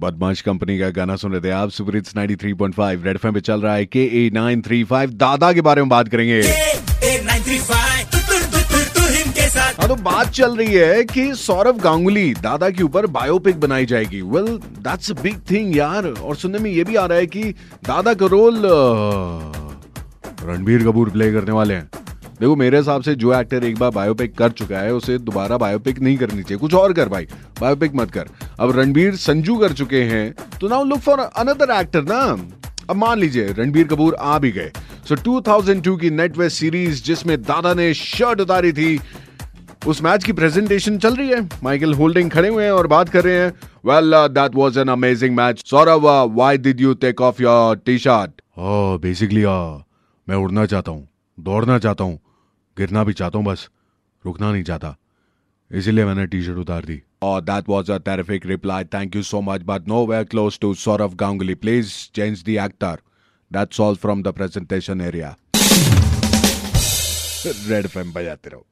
बदमाश कंपनी का गाना सुन रहे थे आप। सुपर हिट्स 93.5 रेड एफएम पे चल रहा है। के ए नाइन थ्री फाइव दादा के बारे में बात करेंगे। हाँ तो बात चल रही है कि सौरभ गांगुली दादा के ऊपर बायोपिक बनाई जाएगी। Well that's a big thing यार। और सुनने में ये भी आ रहा है कि दादा का रोल रणबीर कपूर प्ले करने वाले हैं। देखो मेरे हिसाब से जो एक्टर एक बार बायोपिक कर चुका है उसे दोबारा बायोपिक नहीं करनी चाहिए। कुछ और कर भाई। बायोपिक मत कर। अब रणबीर संजू कर चुके हैं तो now look for another actor ना। अब मान लीजिए रणबीर कपूर आ भी गए। सो so, 2002 की नेट वेस्ट सीरीज़ जिसमें दादा ने शर्ट उतारी थी उस मैच की प्रेजेंटेशन चल रही है। माइकल होल्डिंग खड़े हुए हैं और बात कर रहे हैं। Well that was an amazing match Saurabh why did you take off your T shirt basically मैं उड़ना चाहता हूँ दौड़ना चाहता हूँ गिरना भी चाहता हूँ बस रुकना नहीं चाहता। इसीलिए मैंने टी शर्ट उतार दी। और that was a terrific reply thank you so much but no where close to Saurabh Ganguly please change the actor that's all from the presentation area red FM बजाते रहो।